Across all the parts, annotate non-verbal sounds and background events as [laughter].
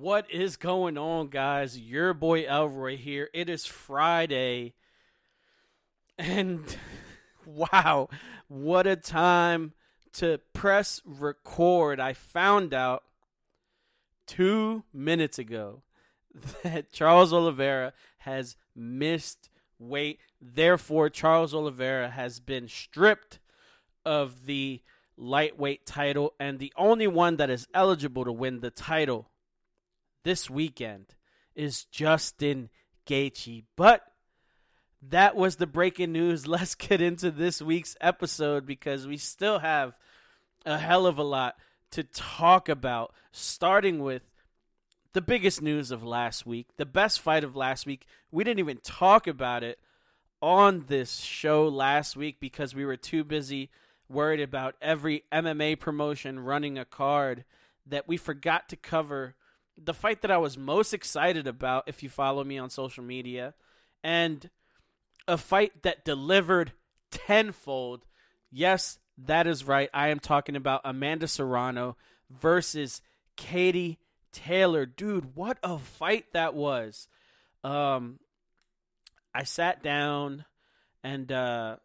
What is going on, guys? Your boy Elroy here. It is Friday. And [laughs] wow, what a time to press record. I found out two minutes ago [laughs] that Charles Oliveira has missed weight. Therefore, Charles Oliveira has been stripped of the lightweight title and the only one that is eligible to win the title this weekend is Justin Gaethje. But that was the breaking news. [laughs] Let's get into this week's episode because we still have a hell of a lot to talk about, starting with the biggest news of last week, the best fight of last week. We didn't even talk about it on this show last week because we were too busy worried about every MMA promotion running a card that we forgot to cover the fight that I was most excited about, if you follow me on social media, and a fight that delivered tenfold. Yes, that is right. I am talking about Amanda Serrano versus Katie Taylor. Dude, what a fight that was. Um I sat down and uh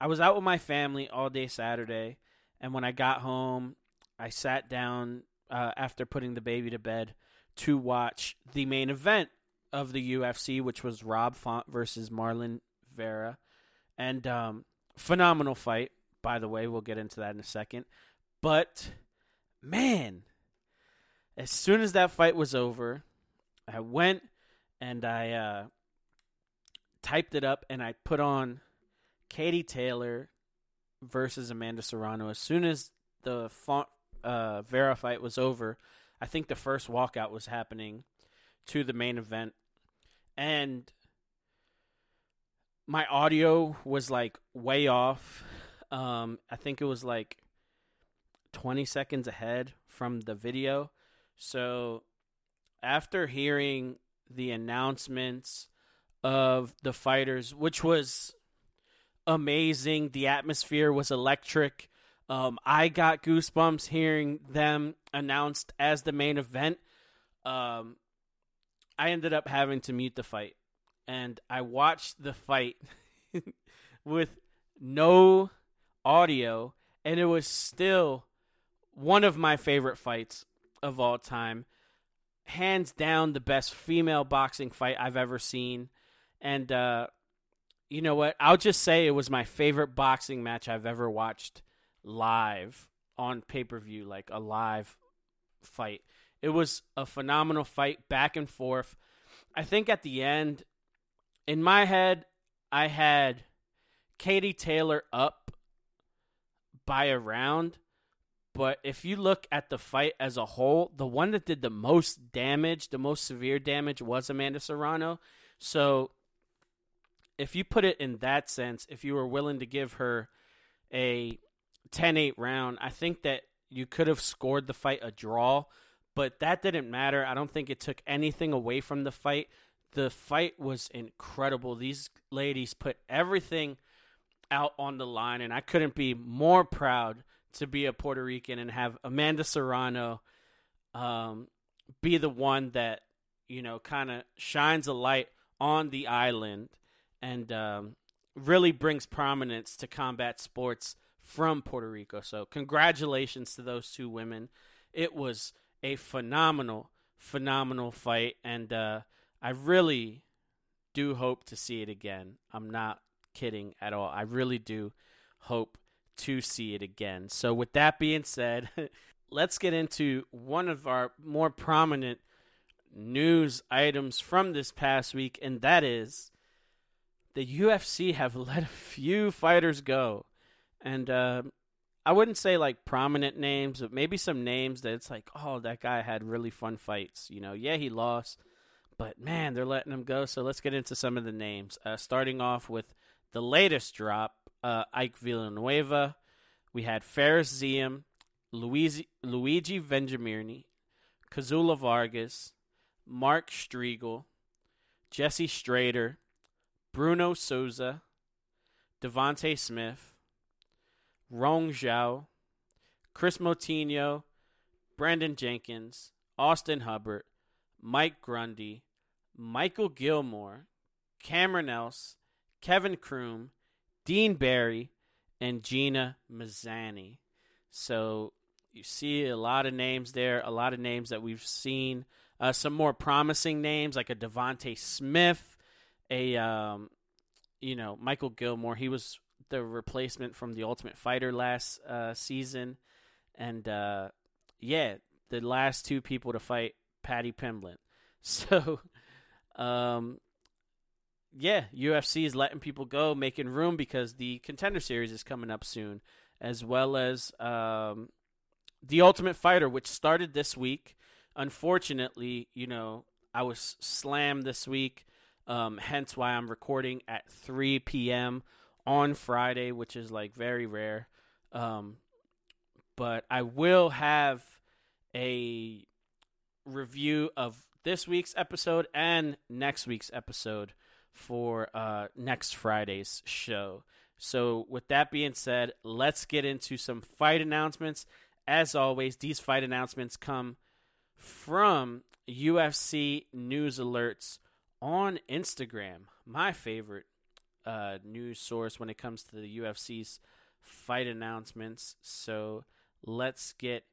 I was out with my family all day Saturday and when I got home, I sat down uh, after putting the baby to bed to watch the main event of the UFC, which was Rob Font versus Marlon Vera, and um, phenomenal fight. By the way, we'll get into that in a second. But man, as soon as that fight was over, I went and I uh, typed it up and I put on Katie Taylor versus Amanda Serrano. As soon as the Font uh, Vera fight was over, I think the first walkout was happening to the main event, and my audio was like way off. Um, I think it was like 20 seconds ahead from the video. So after hearing the announcements of the fighters, which was amazing, the atmosphere was electric. Um, I got goosebumps hearing them announced as the main event. Um, I ended up having to mute the fight, and I watched the fight [laughs] with no audio, and it was still one of my favorite fights of all time. Hands down, the best female boxing fight I've ever seen. And uh, you know what? I'll just say it was my favorite boxing match I've ever watched live on pay per view, like a live fight. It was a phenomenal fight, back and forth. I think at the end, in my head, I had Katie Taylor up by a round. But if you look at the fight as a whole, the one that did the most damage, the most severe damage, was Amanda Serrano. So if you put it in that sense, if you were willing to give her a 10-8 round. I think that you could have scored the fight a draw, but that didn't matter. I don't think it took anything away from the fight. The fight was incredible. These ladies put everything out on the line, and I couldn't be more proud to be a Puerto Rican and have Amanda Serrano um, be the one that you know kind of shines a light on the island and um, really brings prominence to combat sports from Puerto Rico. So, congratulations to those two women. It was a phenomenal, phenomenal fight, and uh, I really do hope to see it again. I'm not kidding at all. I really do hope to see it again. So, with that being said, [laughs] let's get into one of our more prominent news items from this past week, and that is the UFC have [laughs] let a few fighters go and uh, I wouldn't say like prominent names, but maybe some names that it's like, oh, that guy had really fun fights. You know, yeah, he lost, but man, they're letting him go. So let's get into some of the names. Uh, starting off with the latest drop, uh, Ike Villanueva. We had Fares Ziam, Luigi, Luigi Vendramini, Kazula Vargas, Mark Striegel, Jesse Strader, Bruno Souza, Devonte Smith, Rong Zhao, Chris Moutinho, Brandon Jenkins, Austin Hubbard, Mike Grundy, Michael Gilmore, Cameron Else, Kevin Croom, Dean Barry, and Gina Mazany. So you see a lot of names there, a lot of names that we've seen. Uh, some more promising names like a Devonte Smith, a um, you know Michael Gilmore. He was the replacement from the Ultimate Fighter last uh, season, and uh, yeah, the last two people to fight Paddy Pimblett. [laughs] So, um, yeah, UFC is letting people go, making room because the Contender Series is coming up soon, as well as um, the Ultimate Fighter, which started this week. Unfortunately, you know, I was slammed this week, um, hence why I'm recording at 3 p.m. on Friday, which is like very rare. Um, but I will have a review of this week's episode and next week's episode for uh, next Friday's show. So, with that being said, let's get into some fight announcements. As always, these fight announcements come from UFC News Alerts on Instagram, my favorite uh, news source when it comes to the UFC's fight announcements. So, let's get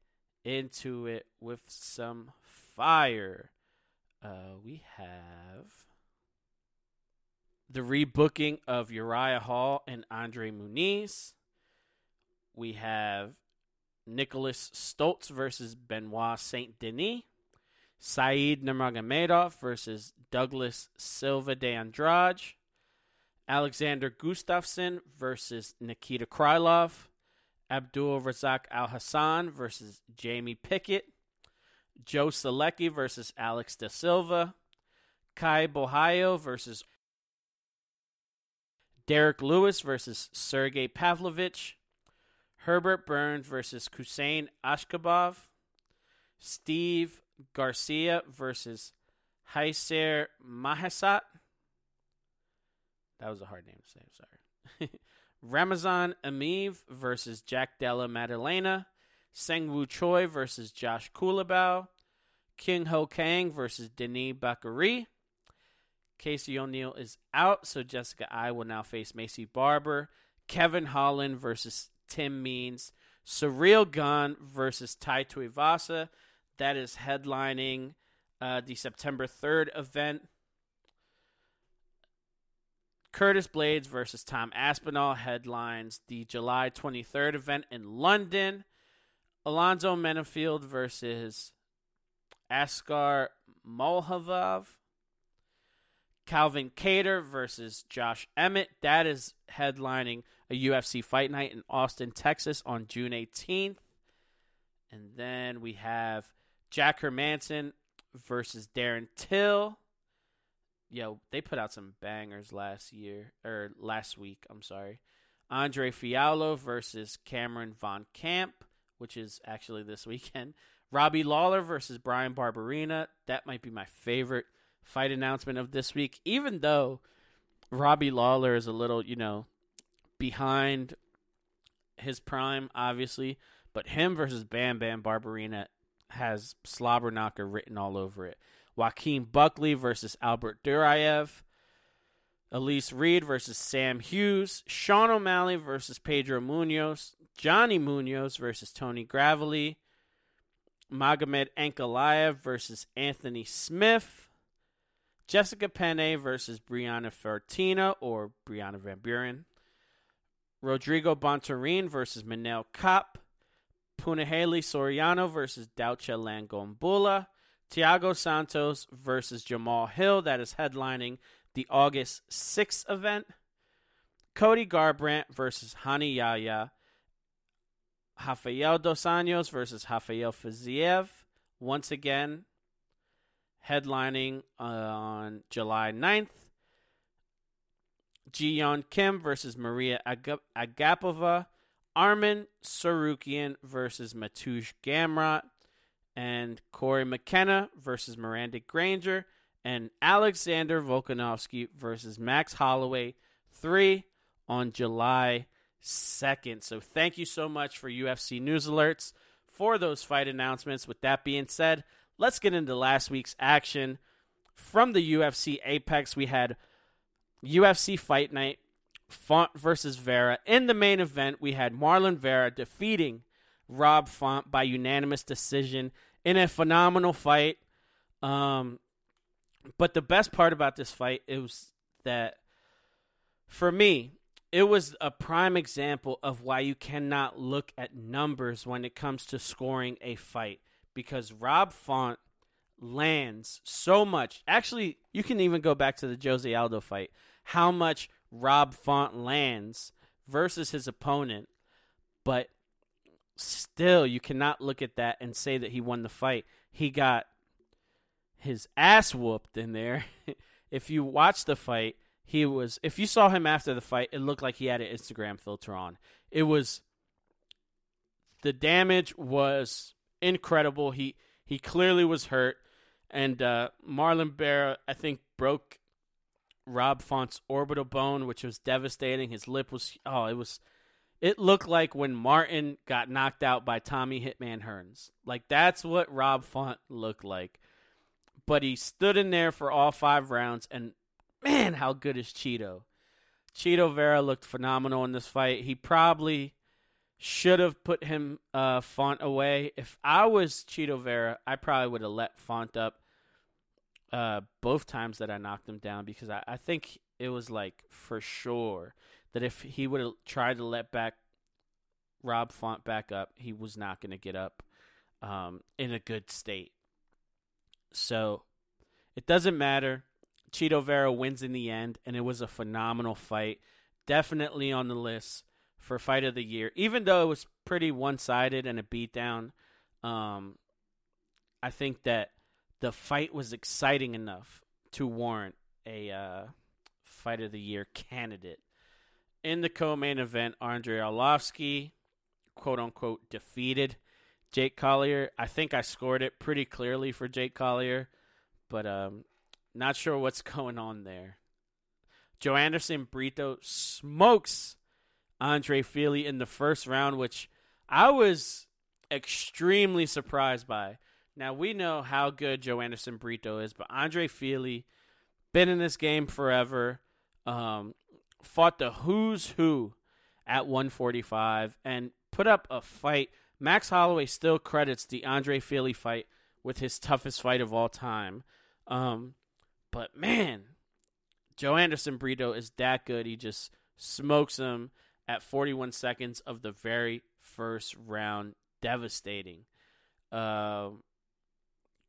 into it with some fire. Uh, we have the rebooking of Uriah Hall and Andre Muniz. We have Niklas Stolze versus Benoit Saint Denis. Said Nurmagomedov versus Douglas Silva de Andrade. Alexander Gustafsson versus Nikita Krylov. Abdul Razak Alhassan versus Jamie Pickett. Joe Solecki versus Alex Da Silva. Kai Bohayo versus Derrick Lewis versus Sergey Pavlovich. Herbert Burns versus Khusein Askhabov. Steve Garcia versus Heiser Mahesat. That was a hard name to say. I'm sorry. [laughs] Ramazan Emeev versus Jack Della Maddalena. Seungwoo Choi versus Josh Culibao. Kyung Ho Kang versus Denis Bakary. Casey O'Neill is out, so Jessica Eye will now face Maycee Barber. Kevin Holland versus Tim Means. Ciryl Gane versus Tai Tuivasa. That is headlining uh, the September 3rd event. Curtis Blaydes versus Tom Aspinall headlines the July 23rd event in London. Alonzo Menifield versus Askar Mozharov. Calvin Kattar versus Josh Emmett. That is headlining a UFC fight night in Austin, Texas on June 18th. And then we have Jack Hermansson versus Darren Till. Yo, they put out some bangers last year or last week. I'm sorry. Andre Fialho versus Cameron VanCamp, which is actually this [laughs] weekend. Robbie Lawler versus Bryan Barberena. That might be my favorite fight announcement of this week, even though Robbie Lawler is a little, you know, behind his prime, obviously. But him versus Bam Bam Barberena has slobber knocker written all over it. Joaquin Buckley versus Albert Duraev. Elise Reed versus Sam Hughes. Sean O'Malley versus Pedro Munhoz, Johnny Munoz versus Tony Gravely. Magomed Ankalaev versus Anthony Smith. Jessica Penne versus Brianna Fertina or Brianna Van Buren. Rodrigo Bontorin versus Manel Kape. Punahele Soriano versus Dalcha Lungiambula. Thiago Santos versus Jamal Hill. That is headlining the August 6th event. Cody Garbrandt versus Rani Yahya. Rafael Dos Anjos versus Rafael Fiziev. Once again, headlining uh, on July 9th. Ji Kim versus Maria Agapova. Arman Tsarukyan versus Mateusz Gamrot and Cory McKenna versus Miranda Granger, and Alexander Volkanovski versus Max Holloway, three on July 2nd. So thank you so much for UFC News Alerts for those fight announcements. With that being said, let's get into last week's action. From the UFC Apex, we had UFC Fight Night, Font versus Vera. In the main event, we had Marlon Vera defeating Rob Font by unanimous decision in a phenomenal fight. Um, but the best part about this fight is that, for me, it was a prime example of why you cannot look at numbers when it comes to scoring a fight because Rob Font lands so much. Actually, you can even go back to the Jose Aldo fight. How much Rob Font lands versus his opponent, but still you cannot look at that and say that he won the fight. He got his ass whooped in there. [laughs] if you watch the fight, he was if you saw him after the fight, it looked like he had an Instagram filter on. It was the damage was incredible. He he clearly was hurt. And uh, Marlon Vera, I think, broke Rob Font's orbital bone, which was devastating. His lip was oh, it was it looked like when Martin got knocked out by Tommy Hitman Hearns. Like that's what Rob Font looked like. But he stood in there for all five rounds, and man, how good is Cheeto? Cheeto Vera looked phenomenal in this fight. He probably should have put him uh, Font away. If I was Cheeto Vera, I probably would have let Font up uh, both times that I knocked him down because I, I think it was like for sure that if he would have tried to let back Rob Font back up, he was not going to get up um, in a good state. So it doesn't matter. Cheeto Vera wins in the end, and it was a phenomenal fight. Definitely on the list for fight of the year, even though it was pretty one sided and a beatdown. Um, I think that the fight was exciting enough to warrant a uh, fight of the year candidate. In the co-main event, Andrei Arlovski, quote unquote, defeated Jake Collier. I think I scored it pretty clearly for Jake Collier, but um, not sure what's [laughs] going on there. Joanderson Brito smokes Andre Fili in the first round, which I was extremely surprised by. Now we know how good Joanderson Brito is, but Andre Fili been in this game forever. Um, fought the who's who at 145 and put up a fight. Max Holloway still credits the Andre Fili fight with his toughest fight of all time. Um, but man, Joanderson Brito is that good. He just smokes him at 41 seconds of the very first round. Devastating. Uh,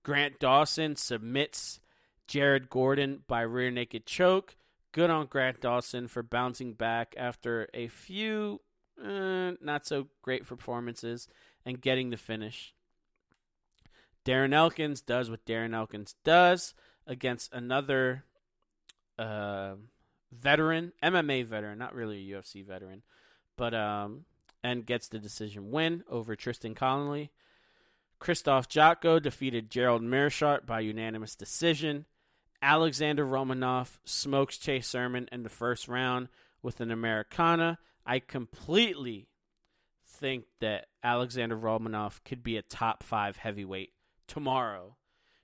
Grant Dawson submits Jared Gordon by rear naked choke. Good on Grant Dawson for bouncing back after a few uh, not so great performances and getting the finish. Darren Elkins does what Darren Elkins does against another uh, veteran, MMA veteran, not really a UFC veteran, but um, and gets the decision win over Tristan Connelly. Krzysztof Jotko defeated Gerald Meerschaert by unanimous decision. Alexander Romanov smokes Chase Sherman in the first round with an Americana. I completely think that Alexander Romanov could be a top five heavyweight tomorrow.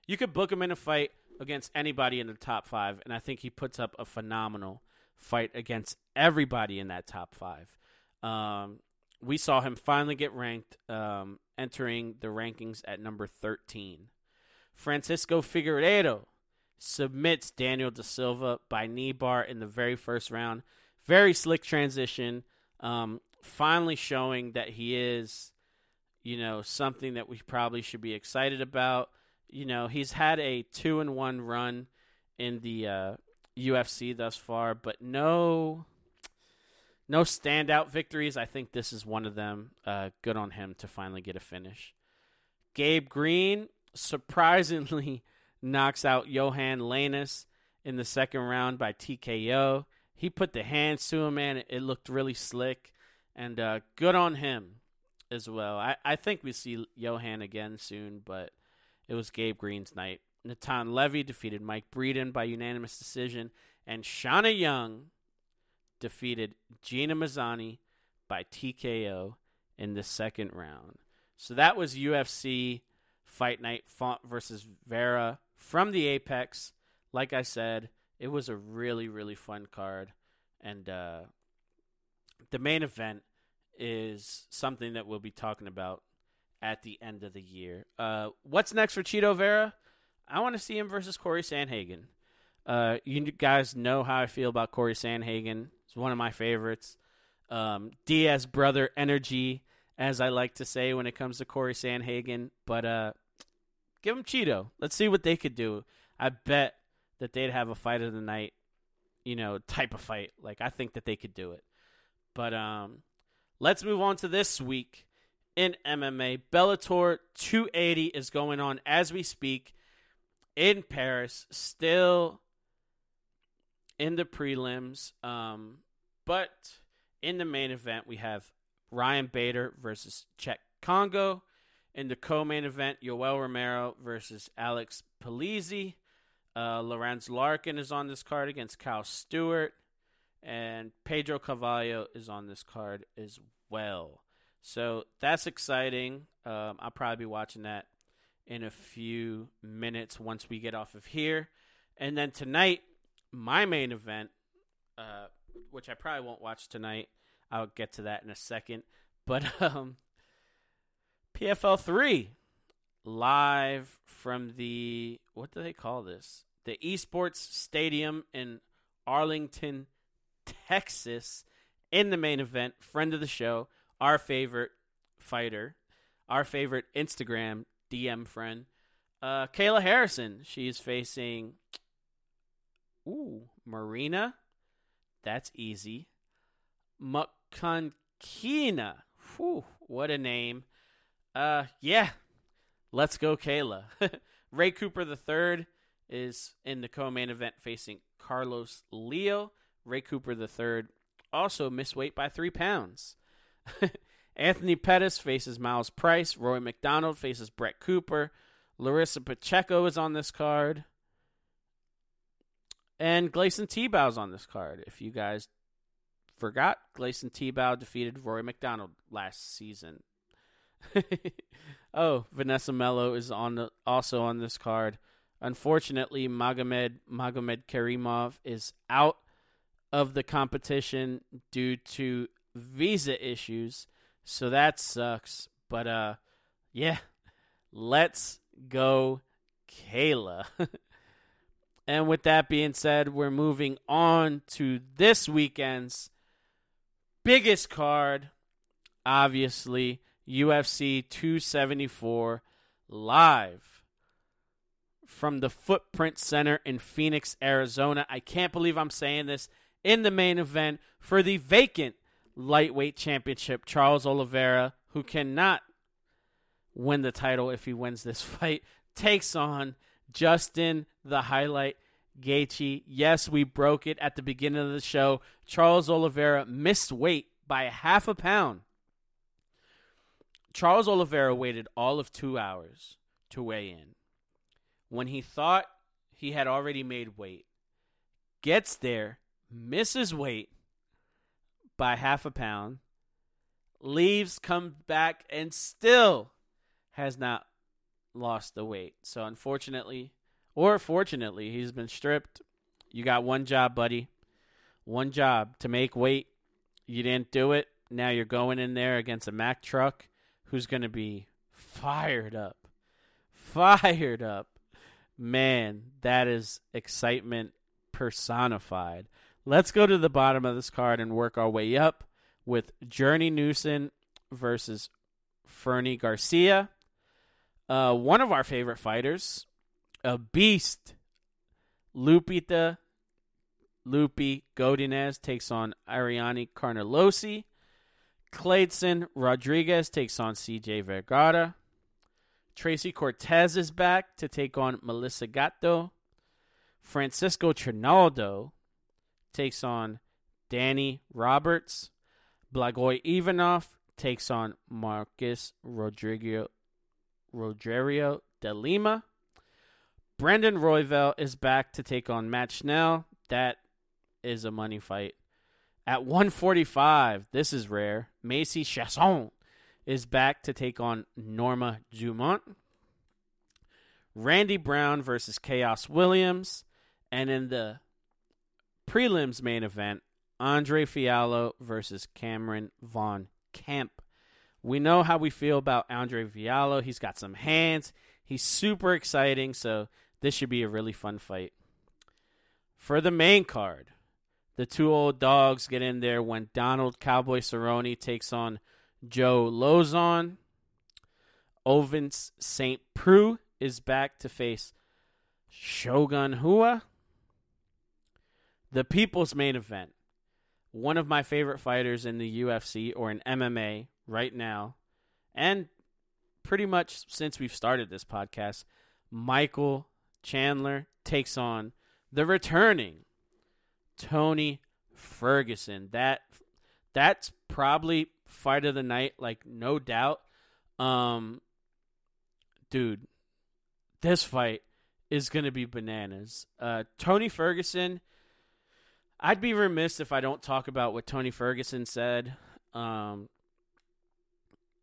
You could book him in a fight against anybody in the top five, and I think he puts up a phenomenal fight against everybody in that top five. Um, we saw him finally get ranked, um, entering the rankings at number 13. Francisco Figueiredo submits Daniel Da Silva by knee bar in the very first round. Very slick transition. Um, finally showing that he is, you know, something that we probably should be excited about. You know, he's had a two and one run in the uh, UFC thus far, but no no standout victories. I think this is one of them. Uh, good on him to finally get a finish. Gabe Green surprisingly [laughs] knocks out Yohan Lainesse in the second round by TKO. He put the hands to him, man. It looked really slick, and uh, good on him as well. I, I think we see Johan again soon, but it was Gabe Green's night. Natan Levy defeated Mike Breeden by unanimous decision, and Shanna Young defeated Gina Mazany by TKO in the second round. So that was UFC fight night, Font versus Vera from the Apex. Like I said, it was a really really fun card, and uh, the main event is something that we'll be talking about at the end of the year. Uh, what's next for Cheeto Vera? I want to see him versus Corey Sandhagen. Uh, you guys know how I feel about Corey Sandhagen. He's one of my favorites. Um, Diaz brother energy, as I like to say when it comes to Corey Sandhagen. But uh, give them Cheeto. Let's see what they could do. I bet that they'd have a fight of the night, you know, type of fight. Like I think that they could do it. But um, let's move on to this week in MMA. Bellator 280 is going on as we speak in Paris. Still in the prelims. Um, but in the main event, we have Ryan Bader versus Cheick Kongo. In the co-main event, Yoel Romero versus Alex Polizzi. Uh, Lorenz Larkin is on this card against Kyle Stewart. And Pedro Carvalho is on this card as well. So that's exciting. Um, I'll probably be watching that in a few minutes once we get off of here. And then tonight, my main event, uh, which I probably won't watch tonight. I'll get to that in a second. But [laughs] um, PFL three live from the what do they call this? The Esports Stadium in Arlington, Texas. In the main event, friend of the show, our favorite fighter, our favorite Instagram DM friend, uh, Kayla Harrison. She's facing Ooh, Marina. That's easy. Makankina. Whew, what a name. Uh, yeah. Let's go, Kayla. [laughs] Ray Cooper III is in the co-main event facing Carlos Leo. Ray Cooper III also missed weight by three pounds. [laughs] Anthony Pettis faces Myles Price. Rory MacDonald faces Brett Cooper. Larissa Pacheco is on this card. And Gleison Tibau's on this card. If you guys forgot, Gleison Tibau defeated Rory MacDonald last season. [laughs] oh, Vanessa Melo is on also on this card. Unfortunately, Magomed Magomedkerimov is out of the competition due to visa issues, so that sucks. But uh, yeah, let's go, Kayla. [laughs] And with that being said, we're moving on to this weekend's biggest card, obviously, UFC 274 live from the Footprint Center in Phoenix, Arizona. I can't believe I'm saying this in the main event for the vacant lightweight championship. Charles Oliveira, who cannot win the title if he wins this [laughs] fight, takes on Justin, the highlight, Gaethje. Yes, we broke it at the beginning of the show. Charles Oliveira missed weight by half a pound. Charles Oliveira waited all of two hours to weigh in. When he thought he had already made weight, gets there, misses weight by half a pound, leaves, comes back, and still has not lost the weight. So unfortunately, or fortunately, he's been stripped. You got one job, buddy. One job to make weight. You didn't do it. Now you're going in there against a Mack truck who's going to be fired up. Fired up. Man, that is excitement personified. Let's go to the bottom of this card and work our way up with Journey Newson versus Fernie Garcia. Uh, one of our favorite fighters, a beast, Lupita Lupi Godinez takes on Ariane Carnelossi. Kleydson Rodrigues takes on CJ Vergara. Tracy Cortez is back to take on Melissa Gatto. Francisco Trinaldo takes on Danny Roberts. Blagoy Ivanov takes on Marcus Rodrigo Rogerio de Lima. Brandon Royval is back to take on Matt Schnell. That is a money fight. At 145, this is rare. Macy Chiasson is back to take on Norma Dumont. Randy Brown versus Khaos Williams. And in the prelims main event, Andre Fialho versus Cameron Von Kemp. We know how we feel about Andre Fialho. He's got some hands. He's super exciting, so this should be a really fun fight. For the main card, the two old dogs get in there when Donald Cowboy Cerrone takes on Joe Lauzon. Ovince St. Preux is back to face Shogun Rua. The people's main event. One of my favorite fighters in the UFC or in MMA right now, and pretty much since we've started this podcast, Michael Chandler takes on the returning Tony Ferguson. That that's probably fight of the night, like no doubt. Um, dude, this fight is gonna be bananas. Uh, Tony Ferguson. I'd be remiss if I don't talk about what Tony Ferguson said. Um,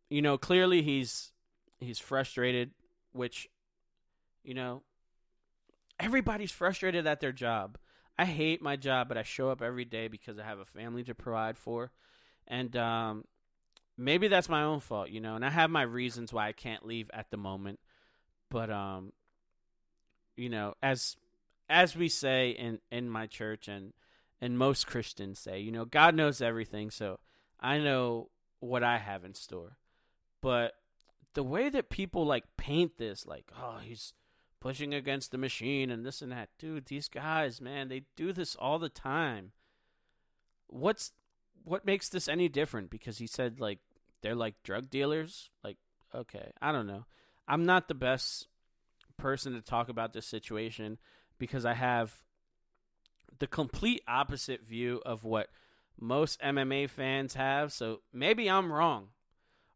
you know, clearly he's he's frustrated, which, you know, everybody's frustrated at their job. I hate my job, but I show up every day because I have a family to provide for, and um, maybe that's my own fault, you know. And I have my reasons why I can't leave at the moment, but um, you know, as as we say in in my church and and most Christians say, you know, God knows everything, so I know what I have in store. But the way that people like paint this, like, oh, he's pushing against the machine and this and that. Dude, these guys, man, they do this all the time. What's what makes this any different? Because he said like they're like drug dealers. Like, okay, I don't know. I'm not the best person to talk about this situation because I have the complete opposite view of what most MMA fans have. So maybe I'm wrong.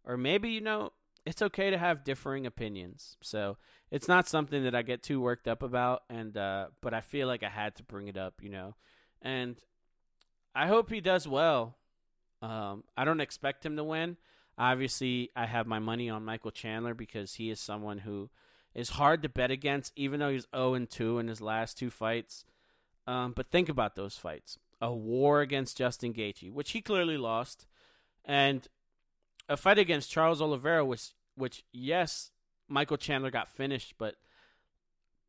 Or maybe, you know, it's okay to have differing opinions. So it's not something that I get too worked up about, and uh, but I feel like I had to bring it up, you know. And I hope he does well. Um, I don't expect him to win. Obviously, I have my money on Michael Chandler because he is someone who is hard to bet against, even though he's 0 and 2 in his last two fights. Um, but think about those fights: a war against Justin Gaethje, which he clearly lost, and a fight against Charles Oliveira, which, which yes, Michael Chandler got finished, but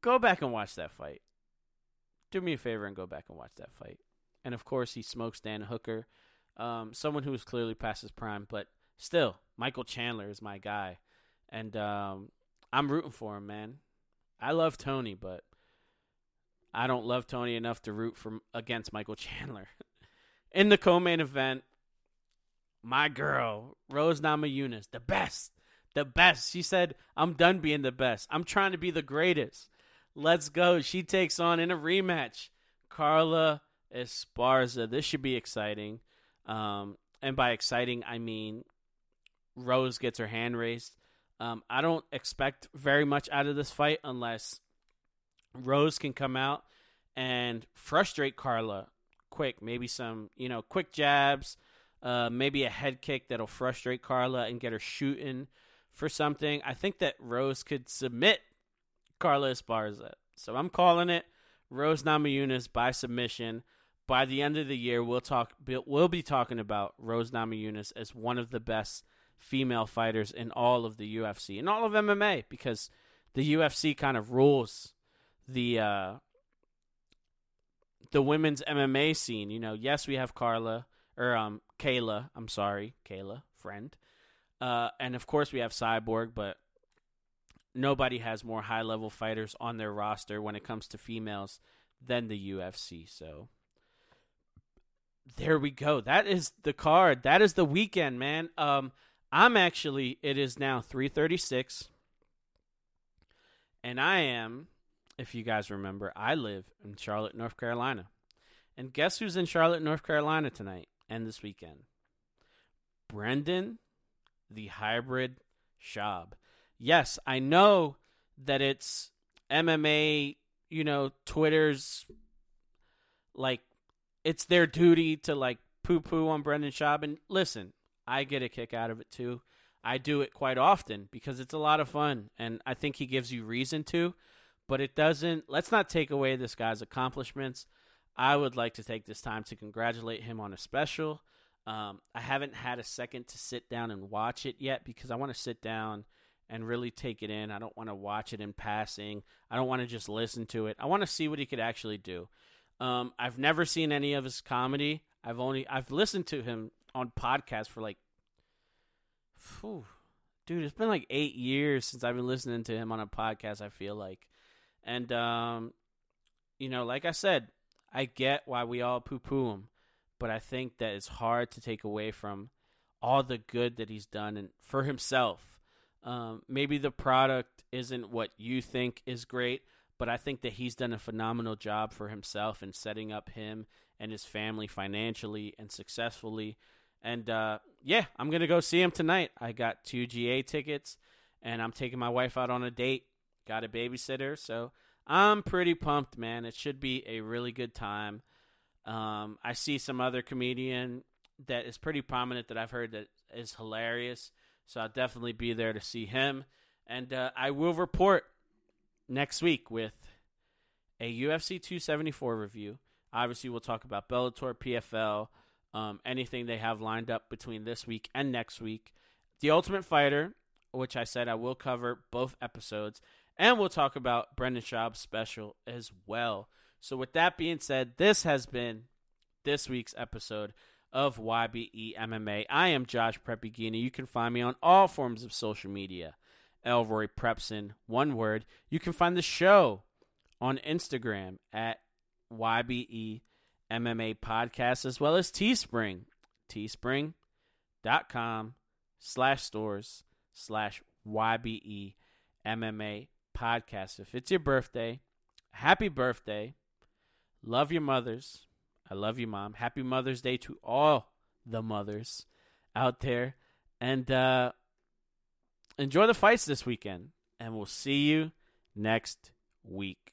go back and watch that fight. Do me a favor and go back and watch that fight. And of course, he smokes Dan Hooker, um, someone who is clearly past his prime, but still, Michael Chandler is my guy, and um, I'm rooting for him, man. I love Tony, but I don't love Tony enough to root for against Michael [laughs] Chandler. In the co-main event, my girl Rose Namajunas, the best, the best. She said, "I'm done being the best. I'm trying to be the greatest. Let's go." She takes on in a rematch Carla Esparza. This should be exciting. Um, and by exciting, I mean Rose gets her hand raised. Um, I don't expect very much out of this fight unless Rose can come out and frustrate Carla quick. Maybe some, you know, quick jabs, uh, maybe a head kick that'll frustrate Carla and get her shooting for something. I think that Rose could submit Carla Esparza. So I'm calling it Rose Namajunas by submission. By the end of the year, we'll talk. We'll be talking about Rose Namajunas as one of the best female fighters in all of the UFC and all of MMA because the UFC kind of rules the uh, the women's MMA scene. You know, yes, we have Carla or um Kayla. I'm sorry, Kayla, friend, uh, and of course we have Cyborg, but nobody has more high level fighters on their roster when it comes to females than the UFC. So there we go. That is the card. That is the weekend, man. Um, I'm actually. It is now 3:36, and I am. If you guys remember, I live in Charlotte, North Carolina. And guess who's in Charlotte, North Carolina tonight and this weekend? Brendan, the hybrid Schaub. Yes, I know that it's MMA, you know, Twitter's like it's their duty to like poo poo on Brendan Schaub. And listen, I get a kick out of it too. I do it quite often because it's a lot of fun, and I think he gives you reason to. But it doesn't. Let's not take away this guy's accomplishments. I would like to take this time to congratulate him on a special. Um, I haven't had a second to sit down and watch it yet because I want to sit down and really take it in. I don't want to watch it in passing. I don't want to just listen to it. I want to see what he could actually do. Um, I've never seen any of his comedy. I've only I've listened to him on podcasts for like, whew, dude, it's been like eight years since I've been listening to him on a podcast. I feel like, and um, you know, like I said, I get why we all poo poo him, but I think that it's hard to take away from all the good that he's done and for himself. Um, maybe the product isn't what you think is great, but I think that he's done a phenomenal job for himself in setting up him and his family financially and successfully. And uh, yeah, I'm gonna go see him tonight. I got two GA tickets, and I'm taking my wife out on a date. Got a babysitter, so I'm pretty pumped, man. It should be a really good time. Um, I see some other comedian that is pretty prominent that I've heard that is hilarious. So I'll definitely be there to see him. And uh, I will report next week with a UFC 274 review. Obviously, we'll talk about Bellator, PFL, um, anything they have lined up between this week and next week. The Ultimate Fighter, which I said I will cover both episodes. And we'll talk about Brendan Schaub's special as well. So, with that being said, this has been this week's episode of YBE MMA. I am Josh Prep Iguina. You can find me on all forms of social media. Elroy Prepson, one word. You can find the show on Instagram at YBE MMA Podcast as well as Teespring. Teespring.com slash stores slash YBE MMA podcast. If it's your birthday, happy birthday. Love your mothers. I love you, mom. Happy Mother's Day to all the mothers out there. And uh, enjoy the fights this weekend. And we'll see you next week.